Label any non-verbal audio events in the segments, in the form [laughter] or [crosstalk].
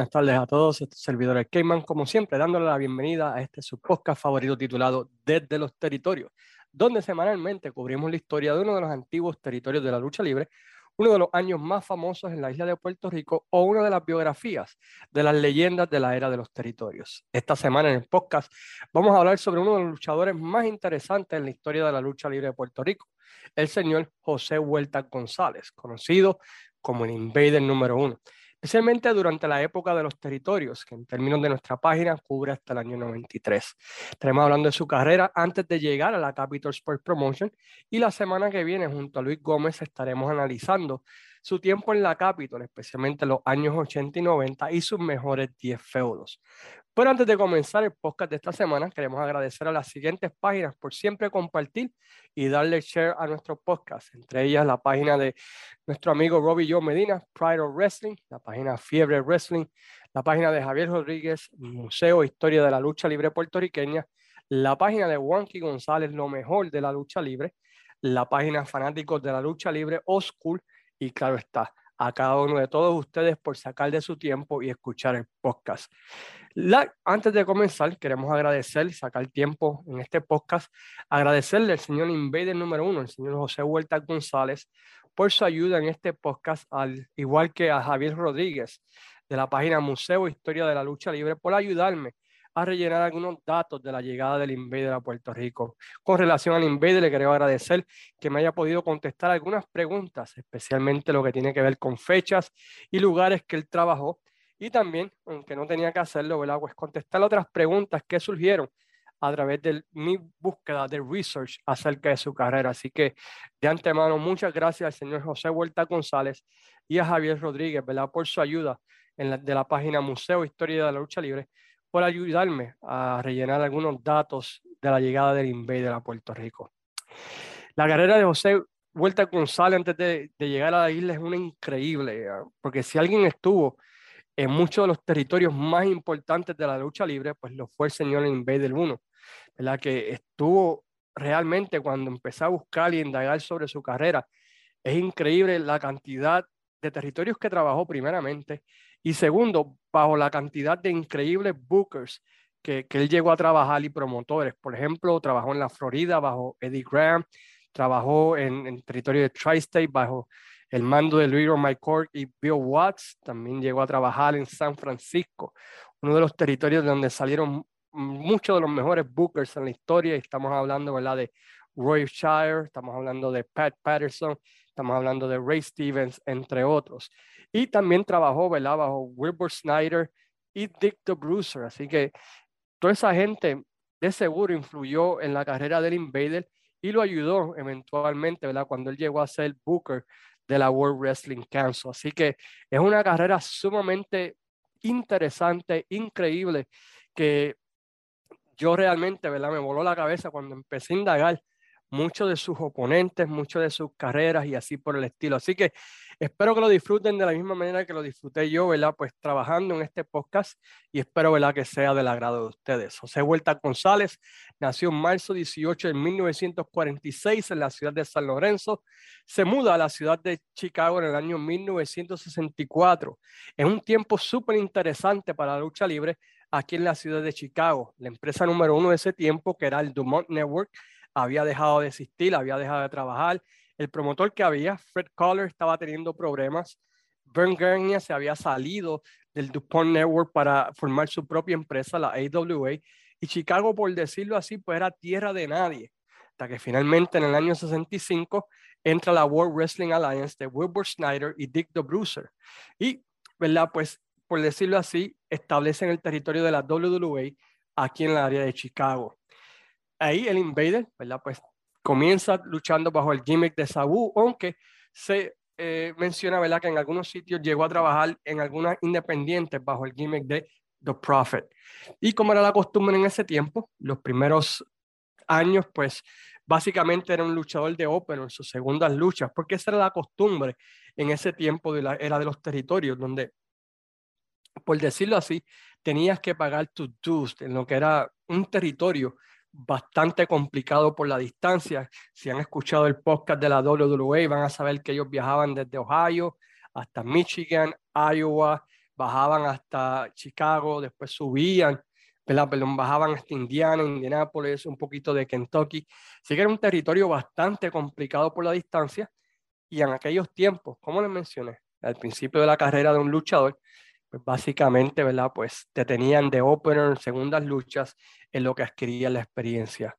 Buenas tardes a todos, este servidor el Cayman, como siempre, dándole la bienvenida a este su podcast favorito titulado Desde los Territorios, donde semanalmente cubrimos la historia de uno de los antiguos territorios de la lucha libre, uno de los años más famosos en la isla de Puerto Rico o una de las biografías de las leyendas de la era de los territorios. Esta semana en el podcast vamos a hablar sobre uno de los luchadores más interesantes en la historia de la lucha libre de Puerto Rico, el señor José Huerta González, conocido como el Invader número uno especialmente durante la época de los territorios, que en términos de nuestra página cubre hasta el año 93. Estaremos hablando de su carrera antes de llegar a la Capital Sports Promotion y la semana que viene junto a Luis Gómez estaremos analizando su tiempo en la Capitol, especialmente los años 80 y 90 y sus mejores 10 feudos. Pero antes de comenzar el podcast de esta semana, queremos agradecer a las siguientes páginas por siempre compartir y darle share a nuestro podcast, entre ellas la página de nuestro amigo Robbie Joe Medina, Pride of Wrestling, la página Fiebre Wrestling, la página de Javier Rodríguez, Museo Historia de la Lucha Libre Puertorriqueña, la página de Juanqui González, lo mejor de la lucha libre, la página Fanáticos de la Lucha Libre, Oscur, y claro está, a cada uno de todos ustedes por sacar de su tiempo y escuchar el podcast. Antes de comenzar, queremos agradecer, sacar tiempo en este podcast, agradecerle al señor Invader número uno, el señor José Huerta González, por su ayuda en este podcast, al igual que a Javier Rodríguez de la página Museo Historia de la Lucha Libre, por ayudarme a rellenar algunos datos de la llegada del Invader a Puerto Rico. Con relación al Invader, le quería agradecer que me haya podido contestar algunas preguntas, especialmente lo que tiene que ver con fechas y lugares que él trabajó. Y también, aunque no tenía que hacerlo, ¿verdad? pues contestar otras preguntas que surgieron a través de mi búsqueda de research acerca de su carrera. Así que de antemano, muchas gracias al señor José Huerta González y a Javier Rodríguez, ¿verdad? Por su ayuda en la, de la página Museo Historia de la Lucha Libre por ayudarme a rellenar algunos datos de la llegada del Invader a Puerto Rico. La carrera de José Vuelta González antes de, llegar a la isla es una increíble, porque si alguien estuvo en muchos de los territorios más importantes de la lucha libre, pues lo fue el señor Invader 1, ¿verdad? que estuvo realmente cuando empecé a buscar y indagar sobre su carrera. Es increíble la cantidad de territorios que trabajó primeramente y segundo, bajo la cantidad de increíbles bookers que, que él llegó a trabajar y promotores. Por ejemplo, trabajó en la Florida bajo Eddie Graham, trabajó en, territorio de Tri-State bajo el mando de Louis McCord y Bill Watts. También llegó a trabajar en San Francisco, uno de los territorios donde salieron muchos de los mejores bookers en la historia. Estamos hablando ¿verdad? de Roy Shire, estamos hablando de Pat Patterson, estamos hablando de Ray Stevens, entre otros. Y también trabajó. Bajo Wilbur Snyder y Dick the Bruiser. Así que toda esa gente de seguro influyó en la carrera del Invader y lo ayudó eventualmente. Cuando él llegó a ser Booker de la World Wrestling Council. Así que es una carrera sumamente interesante, increíble, que yo realmente, ¿verdad? Me voló la cabeza cuando empecé a indagar muchos de sus oponentes, muchas de sus carreras y así por el estilo. Así que espero que lo disfruten de la misma manera que lo disfruté yo, ¿verdad? Pues trabajando en este podcast y espero, ¿verdad? Que sea del agrado de ustedes. José Huerta González nació en marzo 18 de 1946 en la ciudad de San Lorenzo. Se muda a la ciudad de Chicago en el año 1964. Es un tiempo súper interesante para la lucha libre aquí en la ciudad de Chicago. La empresa número uno de ese tiempo, que era el Dumont Network, había dejado de existir, había dejado de trabajar. El promotor que había, Fred Collar, estaba teniendo problemas. Vern Gurnia se había salido del DuPont Network para formar su propia empresa, la AWA, y Chicago, por decirlo así, pues era tierra de nadie. Hasta que finalmente en el año 65 entra la World Wrestling Alliance de Wilbur Snyder y Dick the Bruiser. Y, ¿verdad? Pues, por decirlo así, establecen el territorio de la WWE aquí en la área de Chicago ahí el Invader, ¿verdad? Pues comienza luchando bajo el gimmick de Sabu, aunque se eh, menciona, ¿verdad? Que en algunos sitios llegó a trabajar en algunas independientes bajo el gimmick de The Prophet. Y como era la costumbre en ese tiempo, los primeros años, pues básicamente era un luchador de ópera en sus segundas luchas, porque esa era la costumbre en ese tiempo de la era de los territorios, donde, por decirlo así, tenías que pagar tus dues en lo que era un territorio bastante complicado por la distancia. Si han escuchado el podcast de la WWE, van a saber que ellos viajaban desde Ohio hasta Michigan, Iowa, bajaban hasta Chicago, después subían, Perdón, bajaban hasta Indiana, Indianapolis, un poquito de Kentucky. Así que era un territorio bastante complicado por la distancia. Y en aquellos tiempos, como les mencioné, al principio de la carrera de un luchador, pues básicamente, ¿verdad? Pues te tenían de opener en segundas luchas en lo que adquiría la experiencia.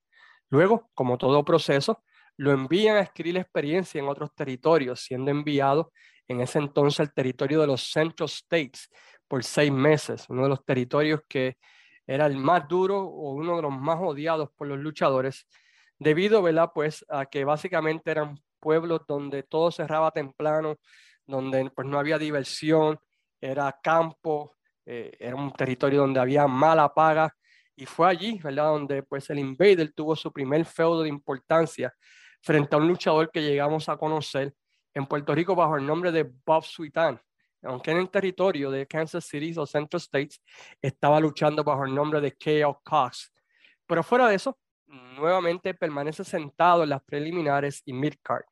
Luego, como todo proceso, lo envían a adquirir la experiencia en otros territorios, siendo enviado en ese entonces al territorio de los Central States por seis meses, uno de los territorios que era el más duro o uno de los más odiados por los luchadores, debido, ¿verdad? Pues a que básicamente eran pueblos donde todo cerraba temprano, donde pues no había diversión, era campo, eh, era un territorio donde había mala paga, y fue allí, ¿verdad? Donde pues el Invader tuvo su primer feudo de importancia frente a un luchador que llegamos a conocer en Puerto Rico bajo el nombre de Bob Sweetan aunque en el territorio de Kansas City o Central States, estaba luchando bajo el nombre de K.O. Cox. Pero fuera de eso, nuevamente permanece sentado en las preliminares y midcard.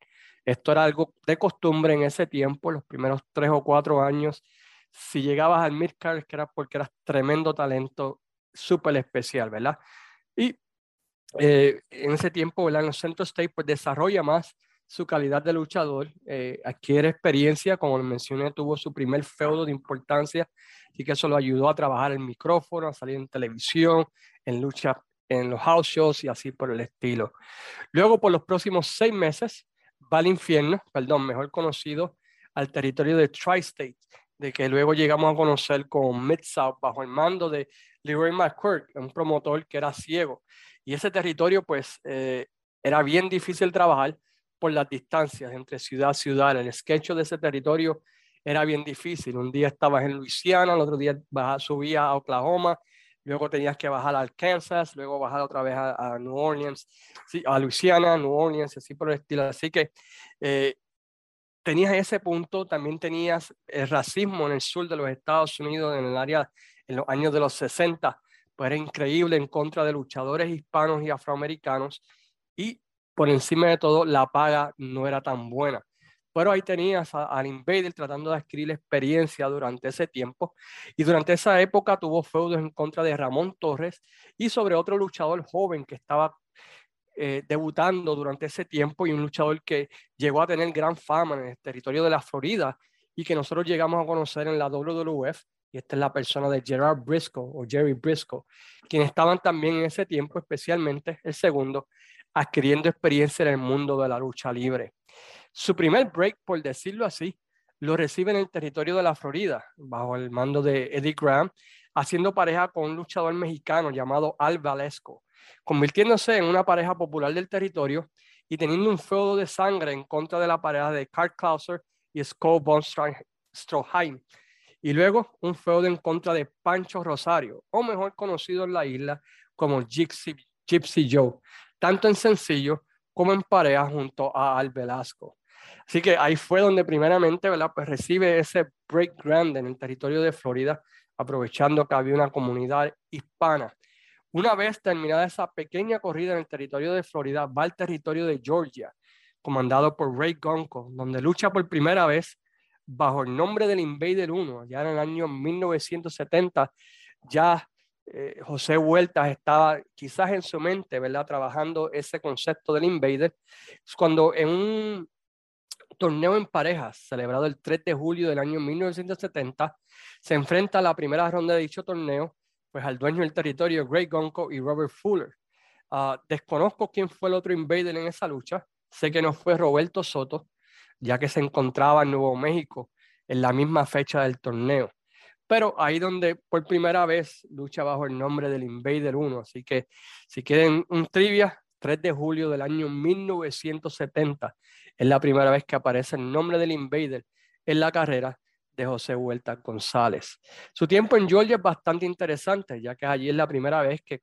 Esto era algo de costumbre en ese tiempo, los primeros tres o cuatro años. Si llegabas al midcard, que era porque eras tremendo talento, súper especial, ¿verdad? Y eh, en ese tiempo, ¿verdad? En los Central States, pues desarrolla más su calidad de luchador, eh, adquiere experiencia, como mencioné, tuvo su primer feudo de importancia, y que eso lo ayudó a trabajar el micrófono, a salir en televisión, en lucha en los house shows y así por el estilo. Luego, por los próximos seis meses, va al infierno, perdón, mejor conocido, al territorio de Tri-State, de que luego llegamos a conocer como Mid-South, bajo el mando de Leroy McCurk, un promotor que era ciego. Y ese territorio, pues, eh, era bien difícil trabajar, por las distancias entre ciudad y ciudad. El sketch de ese territorio era bien difícil. Un día estabas en Luisiana, el otro día subías a Oklahoma, luego tenías que bajar a Kansas, luego bajar otra vez a, New Orleans, sí, a Luisiana, New Orleans, así por el estilo. Así que eh, tenías ese punto, también tenías el racismo en el sur de los Estados Unidos, en el área, en los años de los 60, pues era increíble en contra de luchadores hispanos y afroamericanos. Y por encima de todo, la paga no era tan buena. Pero ahí tenías al Invader tratando de adquirir experiencia durante ese tiempo. Y durante esa época tuvo feudos en contra de Ramón Torres y sobre otro luchador joven que estaba eh, debutando durante ese tiempo y un luchador que llegó a tener gran fama en el territorio de la Florida y que nosotros llegamos a conocer en la WWF. Y esta es la persona de Gerard Briscoe o Jerry Briscoe, quienes estaban también en ese tiempo, especialmente el segundo, adquiriendo experiencia en el mundo de la lucha libre. Su primer break, por decirlo así, lo recibe en el territorio de la Florida, bajo el mando de Eddie Graham, haciendo pareja con un luchador mexicano llamado Al Valesco, convirtiéndose en una pareja popular del territorio y teniendo un feudo de sangre en contra de la pareja de Carl Klauser y Skull von Stroheim. Y luego un feudo en contra de Pancho Rosario, o mejor conocido en la isla como Gypsy, Gypsy Joe, tanto en sencillo como en pareja junto a Al Velasco. Así que ahí fue donde primeramente ¿verdad? Pues recibe ese break grande en el territorio de Florida, aprovechando que había una comunidad hispana. Una vez terminada esa pequeña corrida en el territorio de Florida, va al territorio de Georgia, comandado por Ray Gonco, donde lucha por primera vez bajo el nombre del Invader 1, ya en el año 1970, ya eh, José Huertas estaba quizás en su mente, ¿verdad? Trabajando ese concepto del invader. Cuando en un torneo en parejas celebrado el 3 de julio del año 1970, se enfrenta a la primera ronda de dicho torneo, pues al dueño del territorio, Greg Gonco y Robert Fuller. Ah, desconozco quién fue el otro invader en esa lucha. Sé que no fue Roberto Soto, ya que se encontraba en Nuevo México en la misma fecha del torneo pero ahí donde por primera vez lucha bajo el nombre del Invader 1. Así que si quieren un trivia, 3 de julio del año 1970 es la primera vez que aparece el nombre del Invader en la carrera de José Huerta González. Su tiempo en Georgia es bastante interesante, ya que allí es la primera vez que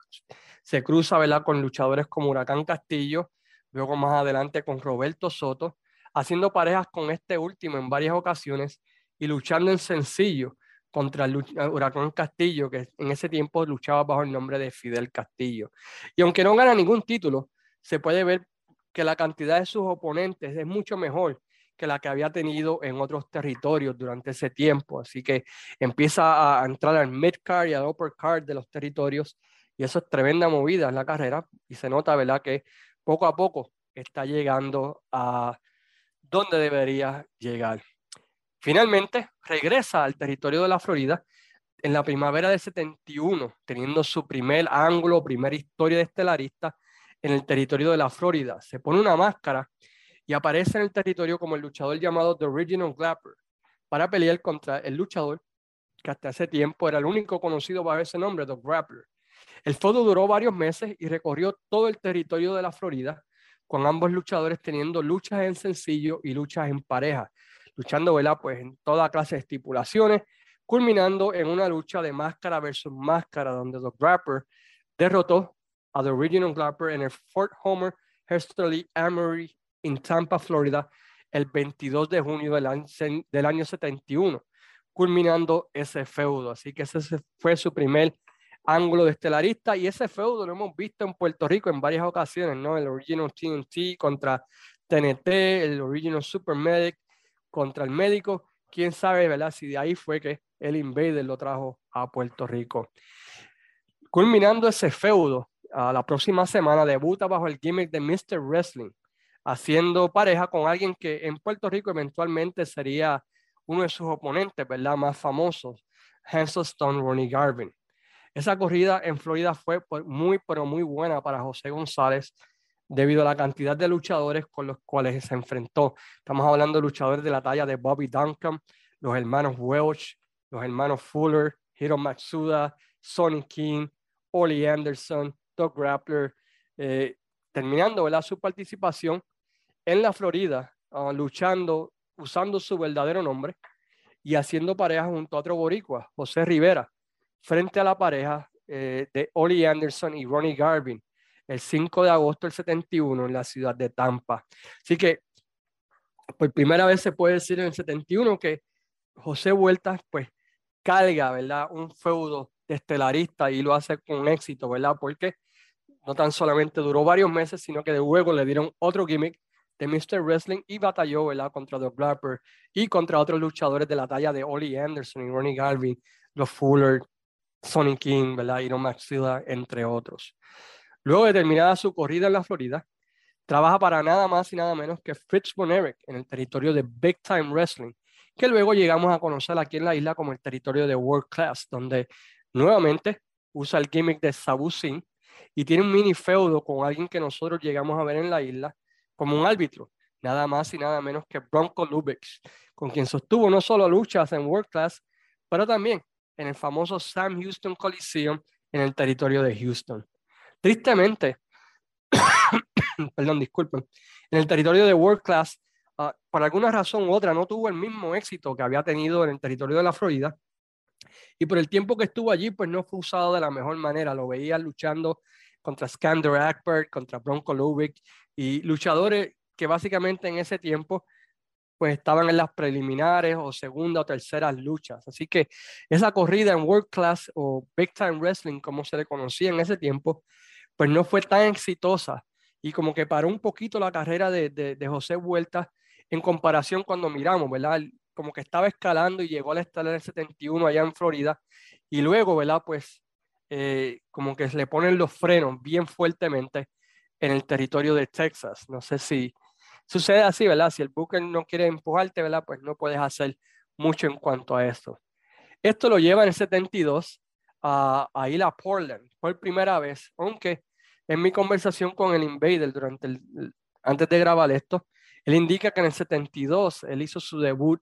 se cruza ¿verdad? con luchadores como Huracán Castillo, luego más adelante con Roberto Soto, haciendo parejas con este último en varias ocasiones y luchando en sencillo contra Huracán Castillo, que en ese tiempo luchaba bajo el nombre de Fidel Castillo. Y aunque no gana ningún título, se puede ver que la cantidad de sus oponentes es mucho mejor que la que había tenido en otros territorios durante ese tiempo. Así que empieza a entrar al mid-card y al upper-card de los territorios y eso es tremenda movida en la carrera y se nota, ¿verdad?, que poco a poco está llegando a donde debería llegar. Finalmente, regresa al territorio de la Florida en la primavera del 71, teniendo su primer ángulo, primera historia de estelarista en el territorio de la Florida. Se pone una máscara y aparece en el territorio como el luchador llamado The Original Glapper para pelear contra el luchador que hasta ese tiempo era el único conocido bajo ese nombre, The Grappler. El feudo duró varios meses y recorrió todo el territorio de la Florida, con ambos luchadores teniendo luchas en sencillo y luchas en pareja, luchando ¿verdad? Pues en toda clase de estipulaciones, culminando en una lucha de máscara versus máscara, donde The Grappler derrotó a The Original Glapper en el Fort Homer Hesterly Armory en Tampa, Florida, el 22 de junio del año, del año 71, culminando ese feudo. Así que ese fue su primer ángulo de estelarista y ese feudo lo hemos visto en Puerto Rico en varias ocasiones, ¿no? El Original TNT contra TNT, el Original Super Medic contra el médico. Quién sabe, ¿verdad? Si de ahí fue que el Invader lo trajo a Puerto Rico. Culminando ese feudo, a la próxima semana debuta bajo el gimmick de Mr. Wrestling, haciendo pareja con alguien que en Puerto Rico eventualmente sería uno de sus oponentes, ¿verdad? Más famosos, Hansel Stone Ronnie Garvin. Esa corrida en Florida fue muy, pero muy buena para José González debido a la cantidad de luchadores con los cuales se enfrentó. Estamos hablando de luchadores de la talla de Bobby Duncan, los hermanos Welch, los hermanos Fuller, Hiro Matsuda, Sonny King, Ollie Anderson, Doug Grappler, eh, terminando su participación en la Florida, ah, luchando, usando su verdadero nombre y haciendo pareja junto a otro boricua, José Rivera, frente a la pareja eh, de Ollie Anderson y Ronnie Garvin el 5 de agosto del 71 en la ciudad de Tampa. Así que por primera vez se puede decir en el 71 que José Vueltas pues carga, ¿verdad? Un feudo de estelarista y lo hace con éxito, ¿verdad? Porque no tan solamente duró varios meses, sino que de luego le dieron otro gimmick de Mr. Wrestling y batalló, ¿verdad? Contra The Blapper y contra otros luchadores de la talla de Ollie Anderson y Ronnie Garvin, los Fuller, Sonny King, ¿verdad? Iron Maxilla, entre otros. Luego de terminada su corrida en la Florida, trabaja para nada más y nada menos que Fritz Von en el territorio de Big Time Wrestling, que luego llegamos a conocer aquí en la isla como el territorio de World Class, donde nuevamente usa el gimmick de Sabu Singh y tiene un mini feudo con alguien que nosotros llegamos a ver en la isla como un árbitro, nada más y nada menos que Bronco Lubix, con quien sostuvo no solo luchas en World Class, pero también en el famoso Sam Houston Coliseum en el territorio de Houston. Tristemente, [coughs] perdón, disculpen, en el territorio de World Class, uh, por alguna razón u otra, no tuvo el mismo éxito que había tenido en el territorio de la Florida. Y por el tiempo que estuvo allí, pues no fue usado de la mejor manera. Lo veía luchando contra Skander Ackbert, contra Bronco Lubick y luchadores que básicamente en ese tiempo pues estaban en las preliminares o segunda o terceras luchas. Así que esa corrida en World Class o Big Time Wrestling, como se le conocía en ese tiempo, pues no fue tan exitosa y como que paró un poquito la carrera de, de, José Vuelta en comparación cuando miramos, ¿verdad? Como que estaba escalando y llegó al estar en el 71 allá en Florida y luego, ¿verdad? Pues eh, como que se le ponen los frenos bien fuertemente en el territorio de Texas. No sé si, sucede así, ¿verdad? Si el Booker no quiere empujarte, ¿verdad? Pues no puedes hacer mucho en cuanto a eso. Esto lo lleva en el 72 a, a ir a Portland por primera vez, aunque en mi conversación con el Invader durante el, antes de grabar esto, él indica que en el 72 él hizo su debut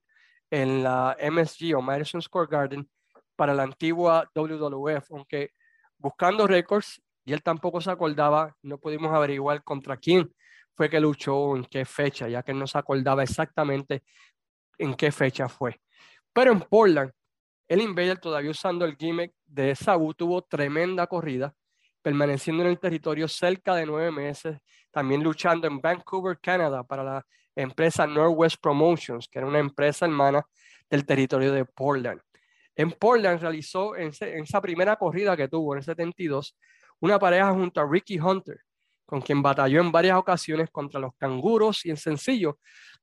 en la MSG o Madison Square Garden para la antigua WWF, aunque buscando récords, y él tampoco se acordaba, no pudimos averiguar contra quién fue que luchó, en qué fecha, ya que no se acordaba exactamente en qué fecha fue. Pero en Portland, el Invader, todavía usando el gimmick de Sabu, tuvo tremenda corrida, permaneciendo en el territorio cerca de nueve meses, también luchando en Vancouver, Canadá, para la empresa Northwest Promotions, que era una empresa hermana del territorio de Portland. En Portland realizó en, esa primera corrida que tuvo en el 72 una pareja junto a Ricky Hunter, con quien batalló en varias ocasiones contra los canguros y en sencillo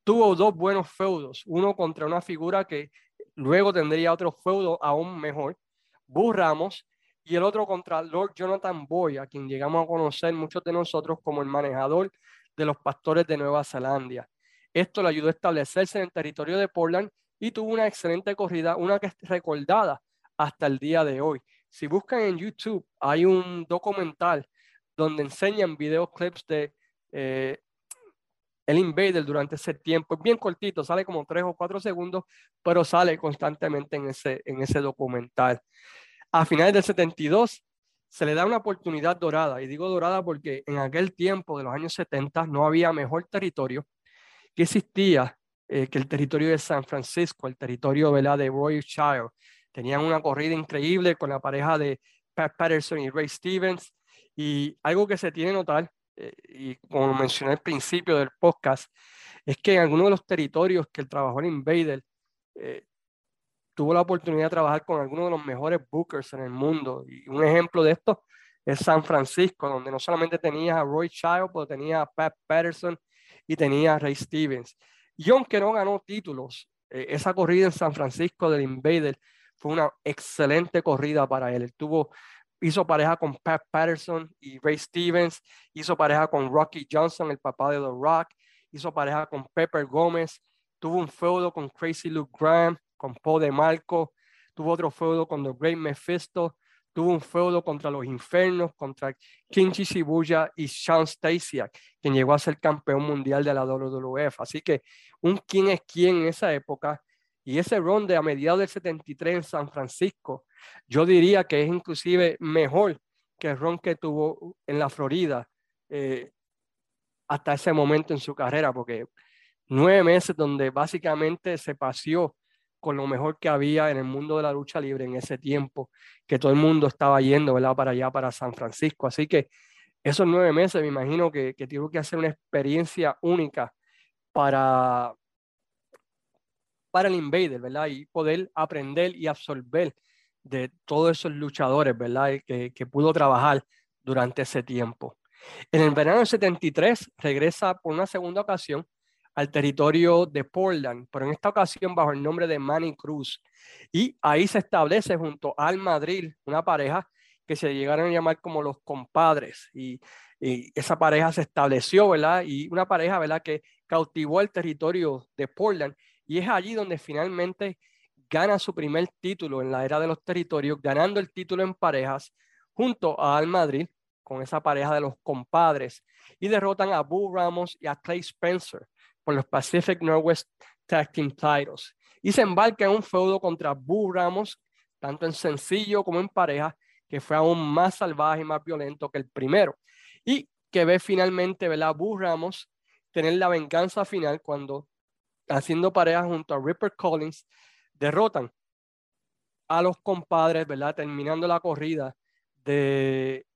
tuvo dos buenos feudos, uno contra una figura que luego tendría otro feudo aún mejor, Boo Ramos, y el otro contra Lord Jonathan Boy, a quien llegamos a conocer muchos de nosotros como el manejador de los pastores de Nueva Zelanda. Esto le ayudó a establecerse en el territorio de Portland y tuvo una excelente corrida, una que es recordada hasta el día de hoy. Si buscan en YouTube, hay un documental donde enseñan videoclips de eh, el Invader durante ese tiempo. Es bien cortito, sale como tres o cuatro segundos, pero sale constantemente en ese, en ese documental. A finales del 72 se le da una oportunidad dorada, y digo dorada porque en aquel tiempo de los años 70 no había mejor territorio que existía eh, que el territorio de San Francisco, el territorio de Roy Child. Tenían una corrida increíble con la pareja de Pat Patterson y Ray Stevens. Y algo que se tiene que notar, eh, y como mencioné al principio del podcast, es que en algunos de los territorios que el trabajador Invader eh, tuvo la oportunidad de trabajar con algunos de los mejores bookers en el mundo. Y un ejemplo de esto es San Francisco, donde no solamente tenía a Roy Child, pero tenía a Pat Patterson y tenía a Ray Stevens. Y aunque no ganó títulos, eh, esa corrida en San Francisco del Invader fue una excelente corrida para él. Tuvo, hizo pareja con Pat Patterson y Ray Stevens, hizo pareja con Rocky Johnson, el papá de The Rock, hizo pareja con Pepper Gómez, tuvo un feudo con Crazy Luke Graham, con Paul de Marco, tuvo otro feudo con The Great Mephisto, tuvo un feudo contra los Infernos, contra Kinchi Shibuya y Sean Stasiak, quien llegó a ser campeón mundial de la WWF. Así que un quién es quién en esa época y ese ron de a mediados del 73 en San Francisco, yo diría que es inclusive mejor que el ron que tuvo en la Florida eh, hasta ese momento en su carrera, porque nueve meses donde básicamente se paseó con lo mejor que había en el mundo de la lucha libre en ese tiempo, que todo el mundo estaba yendo ¿verdad? para allá, para San Francisco. Así que esos nueve meses me imagino que, que tuvo que hacer una experiencia única para, para el Invader, ¿verdad? Y poder aprender y absorber de todos esos luchadores, ¿verdad? Que, pudo trabajar durante ese tiempo. En el verano del 73 regresa por una segunda ocasión al territorio de Portland, pero en esta ocasión bajo el nombre de Manny Cruz. Y ahí se establece junto al Madrid una pareja que se llegaron a llamar como los compadres. Y, y, esa pareja se estableció, ¿verdad? Y una pareja, ¿verdad? Que cautivó el territorio de Portland y es allí donde finalmente gana su primer título en la era de los territorios, ganando el título en parejas junto a Al Madrid, con esa pareja de los compadres, y derrotan a Boo Ramos y a Clay Spencer por los Pacific Northwest Tag Team Titles. Y se embarca en un feudo contra Boo Ramos, tanto en sencillo como en pareja, que fue aún más salvaje y más violento que el primero. Y que ve finalmente, ¿verdad? Boo Ramos tener la venganza final cuando haciendo pareja junto a Ripper Collins, derrotan a los compadres, ¿verdad? Terminando la corrida de,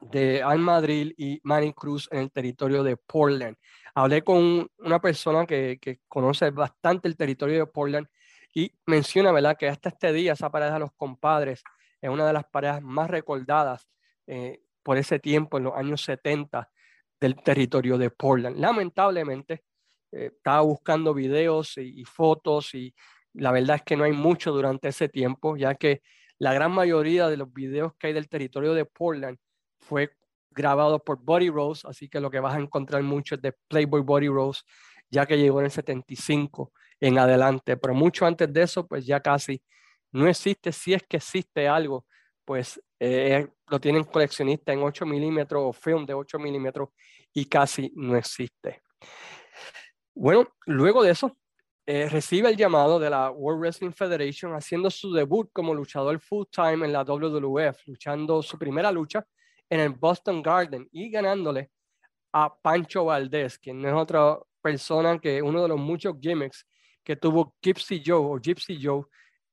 de Al Madrid y Manny Cruz en el territorio de Portland. Hablé con una persona que, conoce bastante el territorio de Portland y menciona, ¿verdad?, que hasta este día esa pareja de los compadres es una de las parejas más recordadas eh, por ese tiempo, en los años 70, del territorio de Portland. Lamentablemente, eh, estaba buscando videos y, fotos y la verdad es que no hay mucho durante ese tiempo, ya que la gran mayoría de los videos que hay del territorio de Portland fue grabado por Buddy Rose, así que lo que vas a encontrar mucho es de Playboy Buddy Rose, ya que llegó en el 75 en adelante, pero mucho antes de eso, pues ya casi no existe, si es que existe algo, pues eh, lo tienen coleccionistas en 8 milímetros o film de 8 milímetros y casi no existe. Bueno, luego de eso, eh, recibe el llamado de la World Wrestling Federation haciendo su debut como luchador full time en la WWF, luchando su primera lucha en el Boston Garden y ganándole a Pancho Valdés, quien no es otra persona que uno de los muchos gimmicks que tuvo Gypsy Joe o Gypsy Joe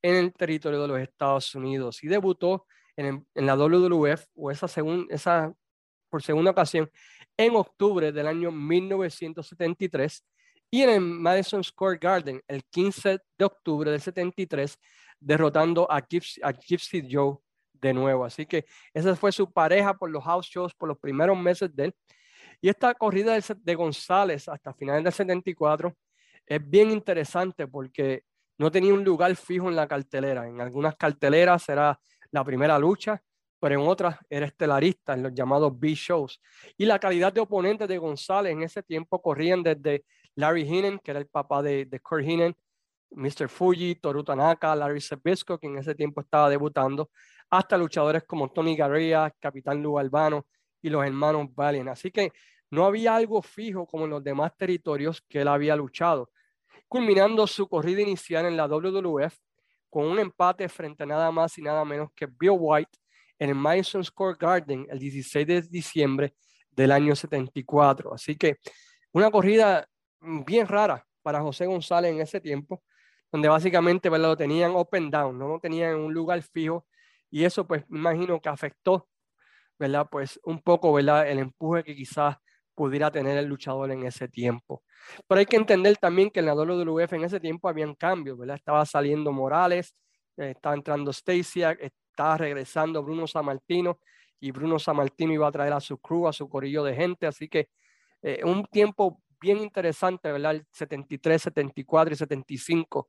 en el territorio de los Estados Unidos. Y debutó en, en la WWF o esa, esa por segunda ocasión en octubre del año 1973 y en el Madison Square Garden el 15 de octubre del 73, derrotando a Gypsy, Joe de nuevo. Así que esa fue su pareja por los house shows, por los primeros meses de él. Y esta corrida de, González hasta finales del 74 es bien interesante porque no tenía un lugar fijo en la cartelera. En algunas carteleras era la primera lucha, pero en otras era estelarista en los llamados B-shows. Y la calidad de oponentes de González en ese tiempo corrían desde Larry Hinen, que era el papá de, de Kurt Mr. Fuji, Toru Tanaka, Larry Sabisco, que en ese tiempo estaba debutando, hasta luchadores como Tony Garria, Capitán Lu Albano y los hermanos Valiant. Así que no había algo fijo como en los demás territorios que él había luchado, culminando su corrida inicial en la WWF con un empate frente a nada más y nada menos que Bill White en el Madison Square Garden el 16 de diciembre del año 74. Así que una corrida bien rara para José González en ese tiempo, donde básicamente lo tenían open down, no lo tenían en un lugar fijo y eso pues imagino que afectó, ¿verdad? Pues un poco, ¿verdad? El empuje que quizás pudiera tener el luchador en ese tiempo. Pero hay que entender también que en la WWF en ese tiempo habían cambios, ¿verdad? Estaba saliendo Morales, eh, estaba entrando Stacy, estaba regresando Bruno Sammartino y Bruno Sammartino iba a traer a su crew, a su corillo de gente, así que eh, un tiempo bien interesante, ¿verdad? El 73, 74 y 75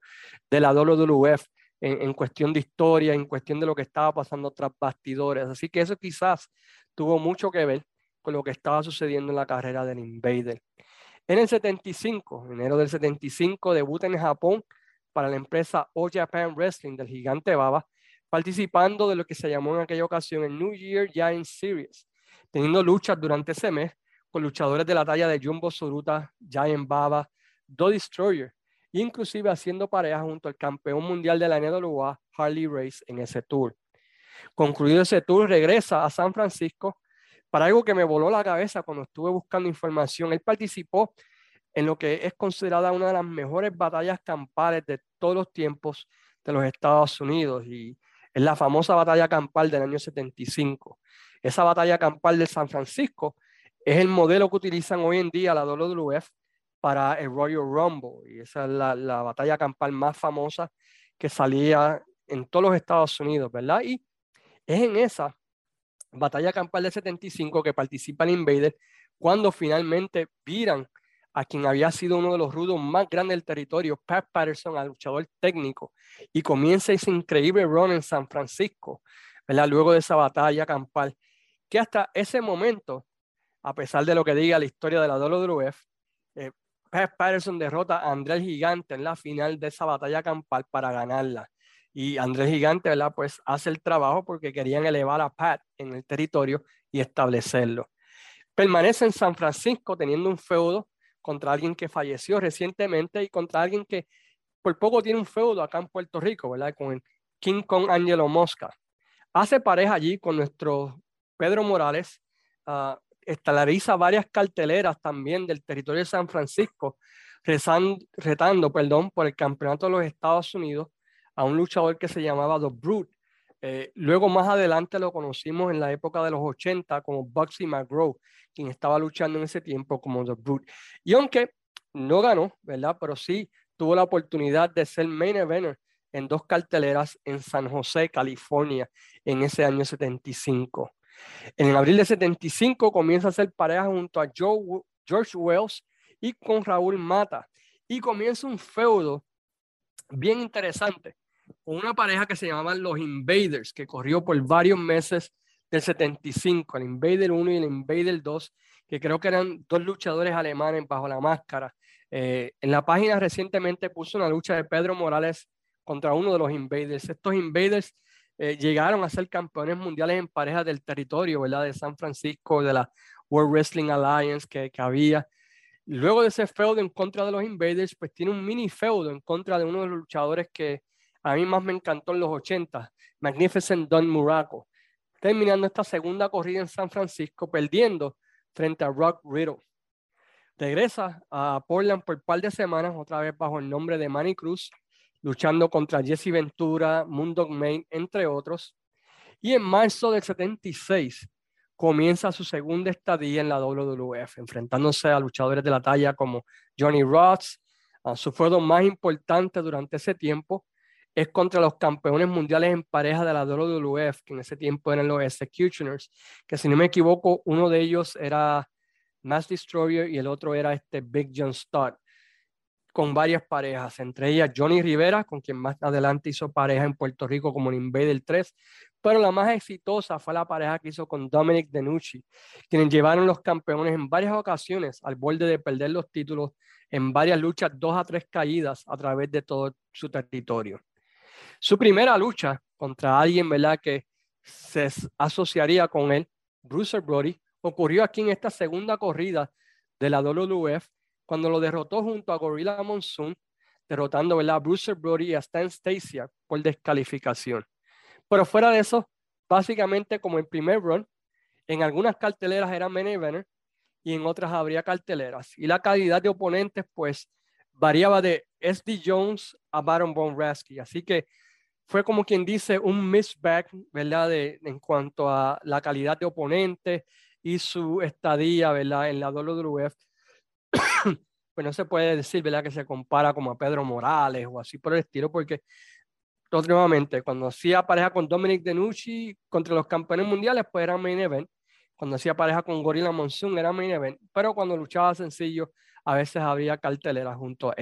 de la WWF en, en, cuestión de historia, en cuestión de lo que estaba pasando tras bastidores. Así que eso quizás tuvo mucho que ver con lo que estaba sucediendo en la carrera del Invader. En el 75, enero del 75, debuta en Japón para la empresa All Japan Wrestling del gigante Baba, participando de lo que se llamó en aquella ocasión el New Year Giant Series, teniendo luchas durante ese mes con luchadores de la talla de Jumbo Suruta, Giant Baba, Do Destroyer, inclusive haciendo pareja junto al campeón mundial de la NWA, Harley Race, en ese tour. Concluido ese tour, regresa a San Francisco para algo que me voló la cabeza cuando estuve buscando información. Él participó en lo que es considerada una de las mejores batallas campales de todos los tiempos de los Estados Unidos y es la famosa batalla campal del año 75. Esa batalla campal de San Francisco es el modelo que utilizan hoy en día la WWF para el Royal Rumble y esa es la, la batalla campal más famosa que salía en todos los Estados Unidos, ¿verdad? Y es en esa batalla campal del 75 que participa el Invader cuando finalmente viran a quien había sido uno de los rudos más grandes del territorio, Pat Patterson, al luchador técnico, y comienza ese increíble run en San Francisco, ¿verdad? luego de esa batalla campal, que hasta ese momento, a pesar de lo que diga la historia de la WWF, eh, Pat Patterson derrota a Andrés Gigante en la final de esa batalla campal para ganarla. Y Andrés Gigante, ¿verdad? Pues hace el trabajo porque querían elevar a Pat en el territorio y establecerlo. Permanece en San Francisco teniendo un feudo contra alguien que falleció recientemente y contra alguien que por poco tiene un feudo acá en Puerto Rico, ¿verdad? Con King Kong Angelo Mosca. Hace pareja allí con nuestro Pedro Morales, uh, estalariza varias carteleras también del territorio de San Francisco, retando perdón, por el campeonato de los Estados Unidos a un luchador que se llamaba The Brute. Eh, luego más adelante lo conocimos en la época de los 80 como Bugsy McGraw, quien estaba luchando en ese tiempo como The Brute. Y aunque no ganó, ¿verdad? Pero sí tuvo la oportunidad de ser main eventer en dos carteleras en San José, California, en ese año 75. En abril de 75 comienza a ser pareja junto a Joe, George Wells y con Raúl Mata. Y comienza un feudo bien interesante con una pareja que se llamaban los Invaders, que corrió por varios meses del 75, el Invader 1 y el Invader 2, que creo que eran dos luchadores alemanes bajo la máscara. Eh, en la página recientemente puso una lucha de Pedro Morales contra uno de los Invaders. Estos Invaders eh, llegaron a ser campeones mundiales en parejas del territorio, ¿verdad? De San Francisco, de la World Wrestling Alliance que, que había. Luego de ese feudo en contra de los Invaders, pues tiene un mini feudo en contra de uno de los luchadores que a mí más me encantó en los 80, Magnificent Don Muraco, terminando esta segunda corrida en San Francisco, perdiendo frente a Rock Riddle. Regresa a Portland por un par de semanas, otra vez bajo el nombre de Manny Cruz, luchando contra Jesse Ventura, Moondog Main, entre otros. Y en marzo del 76 comienza su segunda estadía en la WWF, enfrentándose a luchadores de la talla como Johnny Rods, a su feudo más importante durante ese tiempo, es contra los campeones mundiales en pareja de la WWF, que en ese tiempo eran los Executioners, que si no me equivoco, uno de ellos era Mass Destroyer y el otro era este Big John Studd, con varias parejas, entre ellas Johnny Rivera, con quien más adelante hizo pareja en Puerto Rico como en Invader 3, pero la más exitosa fue la pareja que hizo con Dominic Denucci, quienes llevaron los campeones en varias ocasiones al borde de perder los títulos en varias luchas, dos a tres caídas a través de todo su territorio. Su primera lucha contra alguien, ¿verdad?, que se asociaría con él, Bruce Brody, ocurrió aquí en esta segunda corrida de la WWF, cuando lo derrotó junto a Gorilla Monsoon, derrotando a Bruce Brody y a Stan Stasiak por descalificación. Pero fuera de eso, básicamente como en primer run, en algunas carteleras eran main eventer y en otras habría carteleras. Y la calidad de oponentes, pues, variaba de SD Jones a Baron Von Rasky. Así que fue como quien dice un misback, ¿verdad? De, en cuanto a la calidad de oponentes y su estadía, ¿verdad? En la WWF. [coughs] pues no se puede decir, ¿verdad? Que se compara como a Pedro Morales o así por el estilo, porque nuevamente, cuando hacía pareja con Dominic Denucci contra los campeones mundiales, pues era main event. Cuando hacía pareja con Gorilla Monsoon era main event, pero cuando luchaba sencillo, a veces habría cartelera junto a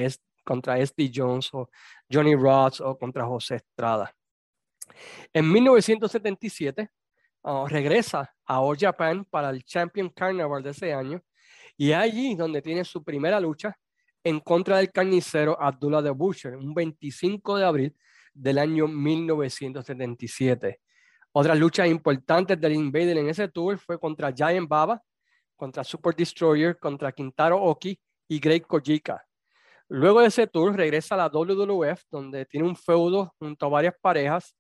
contra S.D. Jones o Johnny Rods o contra José Estrada. En 1977 ah, regresa a All Japan para el Champion Carnival de ese año y allí donde tiene su primera lucha en contra del carnicero Abdullah de Butcher, un 25 de abril del año 1977. Otras luchas importantes del Invader en ese tour fue contra Giant Baba, contra Super Destroyer, contra Quintaro Oki y Great Kojika. Luego de ese tour regresa a la WWF, donde tiene un feudo junto a varias parejas,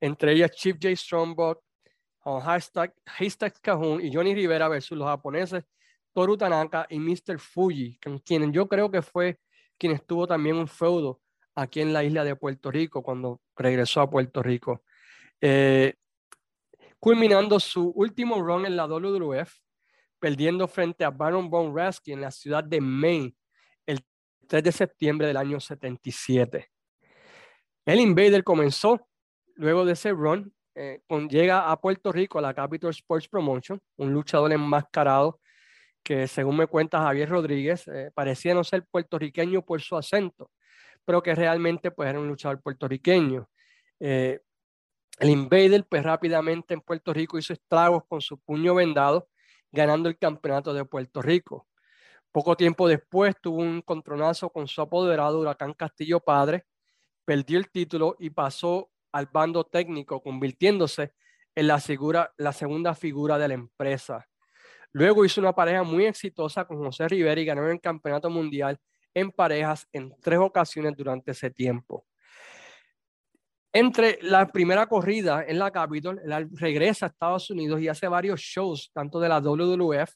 entre ellas Chief J. Strongbow, Haystack Cajun y Johnny Rivera versus los japoneses Toru Tanaka y Mr. Fuji, con quien yo creo que fue quien estuvo también un feudo aquí en la isla de Puerto Rico cuando regresó a Puerto Rico. Eh, culminando su último run en la WWF, perdiendo frente a Baron Von Rasky en la ciudad de Maine el 3 de septiembre del año 77. El Invader comenzó luego de ese run, eh, con, llega a Puerto Rico a la Capital Sports Promotion, un luchador enmascarado que según me cuenta Javier Rodríguez, eh, parecía no ser puertorriqueño por su acento, pero que realmente pues era un luchador puertorriqueño. Eh, el Invader, pues rápidamente en Puerto Rico hizo estragos con su puño vendado, ganando el campeonato de Puerto Rico. Poco tiempo después tuvo un contronazo con su apoderado Huracán Castillo Padre, perdió el título y pasó al bando técnico, convirtiéndose en la, la segunda figura de la empresa. Luego hizo una pareja muy exitosa con José Rivera y ganó el campeonato mundial en parejas en tres ocasiones durante ese tiempo. Entre la primera corrida en la Capitol, regresa a Estados Unidos y hace varios shows, tanto de la WWF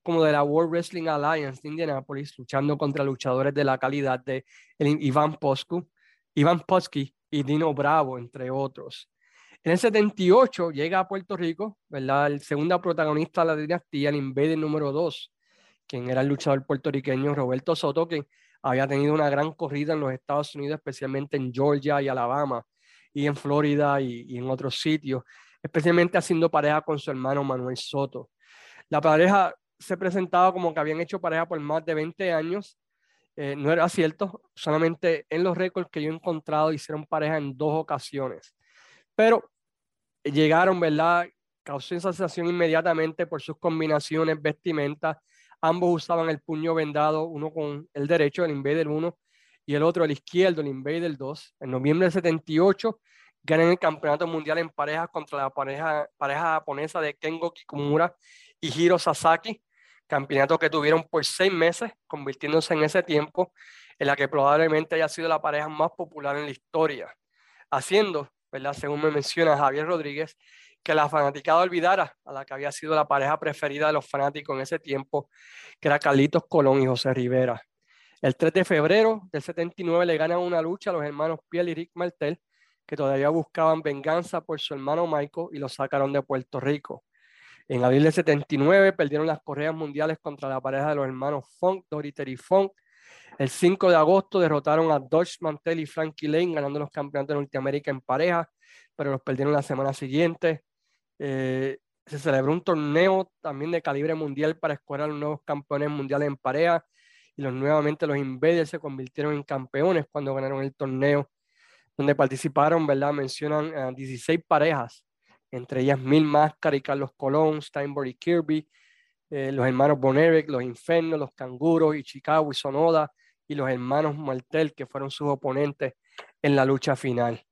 como de la World Wrestling Alliance de Indianapolis, luchando contra luchadores de la calidad de Iván Poscu, Iván Posky y Dino Bravo, entre otros. En el 78 llega a Puerto Rico, ¿verdad? El segundo protagonista de la dinastía, el Invader número 2, quien era el luchador puertorriqueño Roberto Soto, que había tenido una gran corrida en los Estados Unidos, especialmente en Georgia y Alabama, y en Florida y, en otros sitios, especialmente haciendo pareja con su hermano Manuel Soto. La pareja se presentaba como que habían hecho pareja por más de 20 años. Eh, no era cierto, solamente en los récords que yo he encontrado hicieron pareja en dos ocasiones. Pero llegaron, ¿verdad? Causó sensación inmediatamente por sus combinaciones, vestimentas. Ambos usaban el puño vendado, uno con el derecho, el Invader 1, y el otro, el izquierdo, el Invader 2. En noviembre del 78 ganan el campeonato mundial en parejas contra la pareja, pareja japonesa de Kengo Kikumura y Hiro Sasaki, campeonato que tuvieron por seis meses, convirtiéndose en ese tiempo en la que probablemente haya sido la pareja más popular en la historia, haciendo, según me menciona Javier Rodríguez, que la fanaticada olvidara a la que había sido la pareja preferida de los fanáticos en ese tiempo, que era Carlitos Colón y José Rivera. El 3 de febrero del 79 le ganan una lucha a los hermanos Piel y Rick Martel, que todavía buscaban venganza por su hermano Michael y lo sacaron de Puerto Rico. En abril del 79 perdieron las correas mundiales contra la pareja de los hermanos Funk, Doriter y Funk. El 5 de agosto derrotaron a Dodge Mantel y Frankie Lane ganando los campeonatos de Norteamérica en pareja, pero los perdieron la semana siguiente. Eh, se celebró un torneo también de calibre mundial para escoger a los nuevos campeones mundiales en pareja y los, nuevamente los Invaders se convirtieron en campeones cuando ganaron el torneo donde participaron, ¿verdad? Mencionan 16 parejas, entre ellas Mil Máscara y Carlos Colón, Steinberg y Kirby, eh, los hermanos Boneric, los Infernos, los Canguros y Chicago y Sonoda, y los hermanos Martel, que fueron sus oponentes en la lucha final.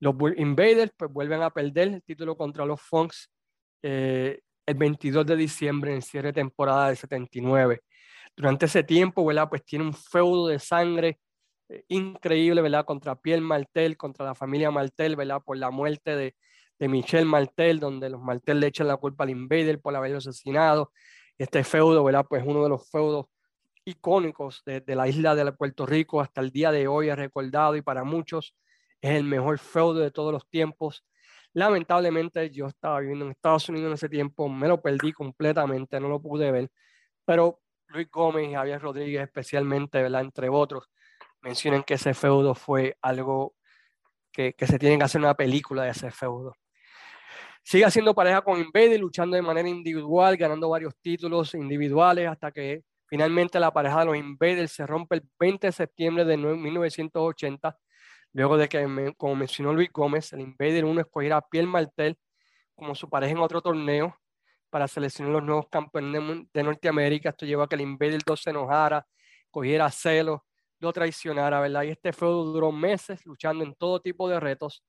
Los Invaders pues, vuelven a perder el título contra los Funks eh, el 22 de diciembre en cierre de temporada de 79. Durante ese tiempo, ¿verdad? Pues tiene un feudo de sangre eh, increíble, ¿verdad? Contra Pierre Martel, contra la familia Martel, ¿verdad? Por la muerte de, de Michel Martel, donde los Martel le echan la culpa al Invader por haberlo asesinado. Este feudo, ¿verdad? Pues uno de los feudos icónicos de, la isla de Puerto Rico hasta el día de hoy es recordado y para muchos es el mejor feudo de todos los tiempos. Lamentablemente yo estaba viviendo en Estados Unidos en ese tiempo, me lo perdí completamente, no lo pude ver, pero Luis Gómez y Javier Rodríguez especialmente, ¿verdad? entre otros, mencionan que ese feudo fue algo que, se tiene que hacer una película de ese feudo. Sigue haciendo pareja con Invader, luchando de manera individual, ganando varios títulos individuales hasta que Finalmente, la pareja de los Invaders se rompe el 20 de septiembre de 1980, luego de que, como mencionó Luis Gómez, el Invader 1 escogiera a Pierre Martel como su pareja en otro torneo para seleccionar los nuevos campeones de Norteamérica. Esto llevó a que el Invader 2 se enojara, cogiera celos, lo traicionara, ¿verdad? Y este feudo duró meses luchando en todo tipo de retos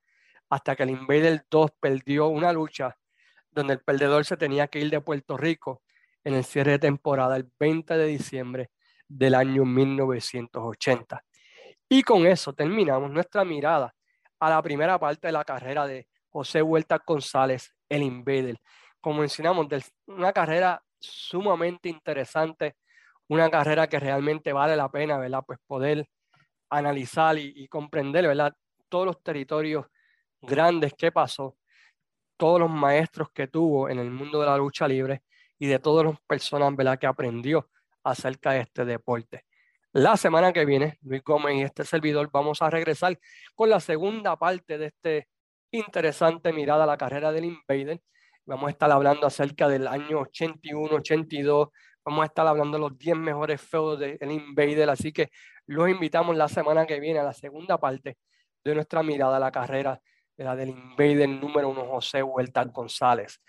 hasta que el Invader 2 perdió una lucha donde el perdedor se tenía que ir de Puerto Rico en el cierre de temporada el 20 de diciembre del año 1980. Y con eso terminamos nuestra mirada a la primera parte de la carrera de José Huerta González, el Invader. Como mencionamos, una carrera sumamente interesante, una carrera que realmente vale la pena, ¿verdad? Pues poder analizar y, y comprender, ¿verdad? Todos los territorios grandes que pasó, todos los maestros que tuvo en el mundo de la lucha libre y de todas las personas que aprendió acerca de este deporte. La semana que viene, Luis Gómez y este servidor vamos a regresar con la segunda parte de este interesante mirada a la carrera del Invader. Vamos a estar hablando acerca del año 81, 82. Vamos a estar hablando de los 10 mejores feudos del Invader. Así que los invitamos la semana que viene a la segunda parte de nuestra mirada a la carrera de la del Invader número uno, José Huerta González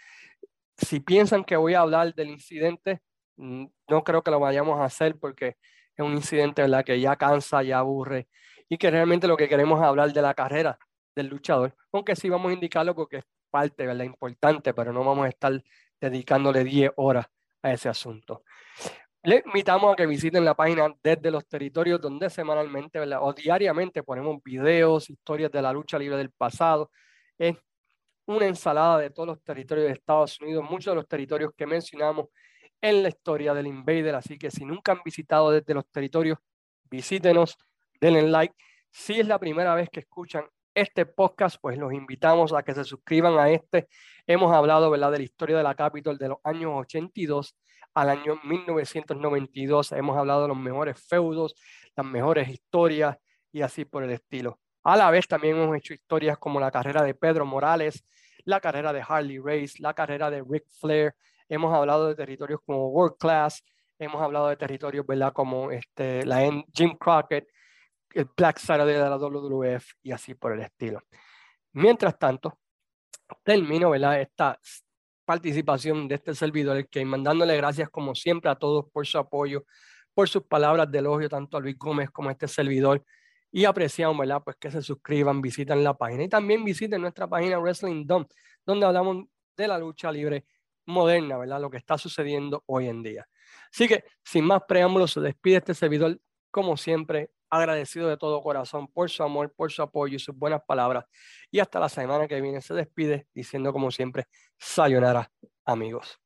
si piensan que voy a hablar del incidente, mm, no creo que lo vayamos a hacer porque es un incidente ¿verdad? que ya cansa, ya aburre y que realmente lo que queremos es hablar de la carrera del luchador, aunque sí vamos a indicarlo porque es parte ¿verdad? importante, pero no vamos a estar dedicándole 10 horas a ese asunto. Les invitamos a que visiten la página desde los territorios donde semanalmente ¿verdad? o diariamente ponemos videos, historias de la lucha libre del pasado. Es una ensalada de todos los territorios de Estados Unidos, muchos de los territorios que mencionamos en la historia del Invader. Así que si nunca han visitado desde los territorios, visítenos, denle like. Si es la primera vez que escuchan este podcast, pues los invitamos a que se suscriban a este. Hemos hablado ¿verdad? de la historia de la Capitol de los años 82 al año 1992. Hemos hablado de los mejores feudos, las mejores historias y así por el estilo. A la vez también hemos hecho historias como la carrera de Pedro Morales, la carrera de Harley Race, la carrera de Ric Flair. Hemos hablado de territorios como World Class, hemos hablado de territorios ¿verdad? como este, la Jim Crockett, el Black Saturday de la WWF y así por el estilo. Mientras tanto, termino ¿verdad? esta participación de este servidor, que mandándole gracias como siempre a todos por su apoyo, por sus palabras de elogio, tanto a Luis Gómez como a este servidor y apreciamos, ¿verdad? Pues que se suscriban, visiten la página y también visiten nuestra página Wrestling Dome, donde hablamos de la lucha libre moderna, ¿verdad? Lo que está sucediendo hoy en día. Así que, sin más preámbulos, se despide este servidor, como siempre, agradecido de todo corazón por su amor, por su apoyo y sus buenas palabras. Y hasta la semana que viene se despide diciendo, como siempre, sayonara, amigos.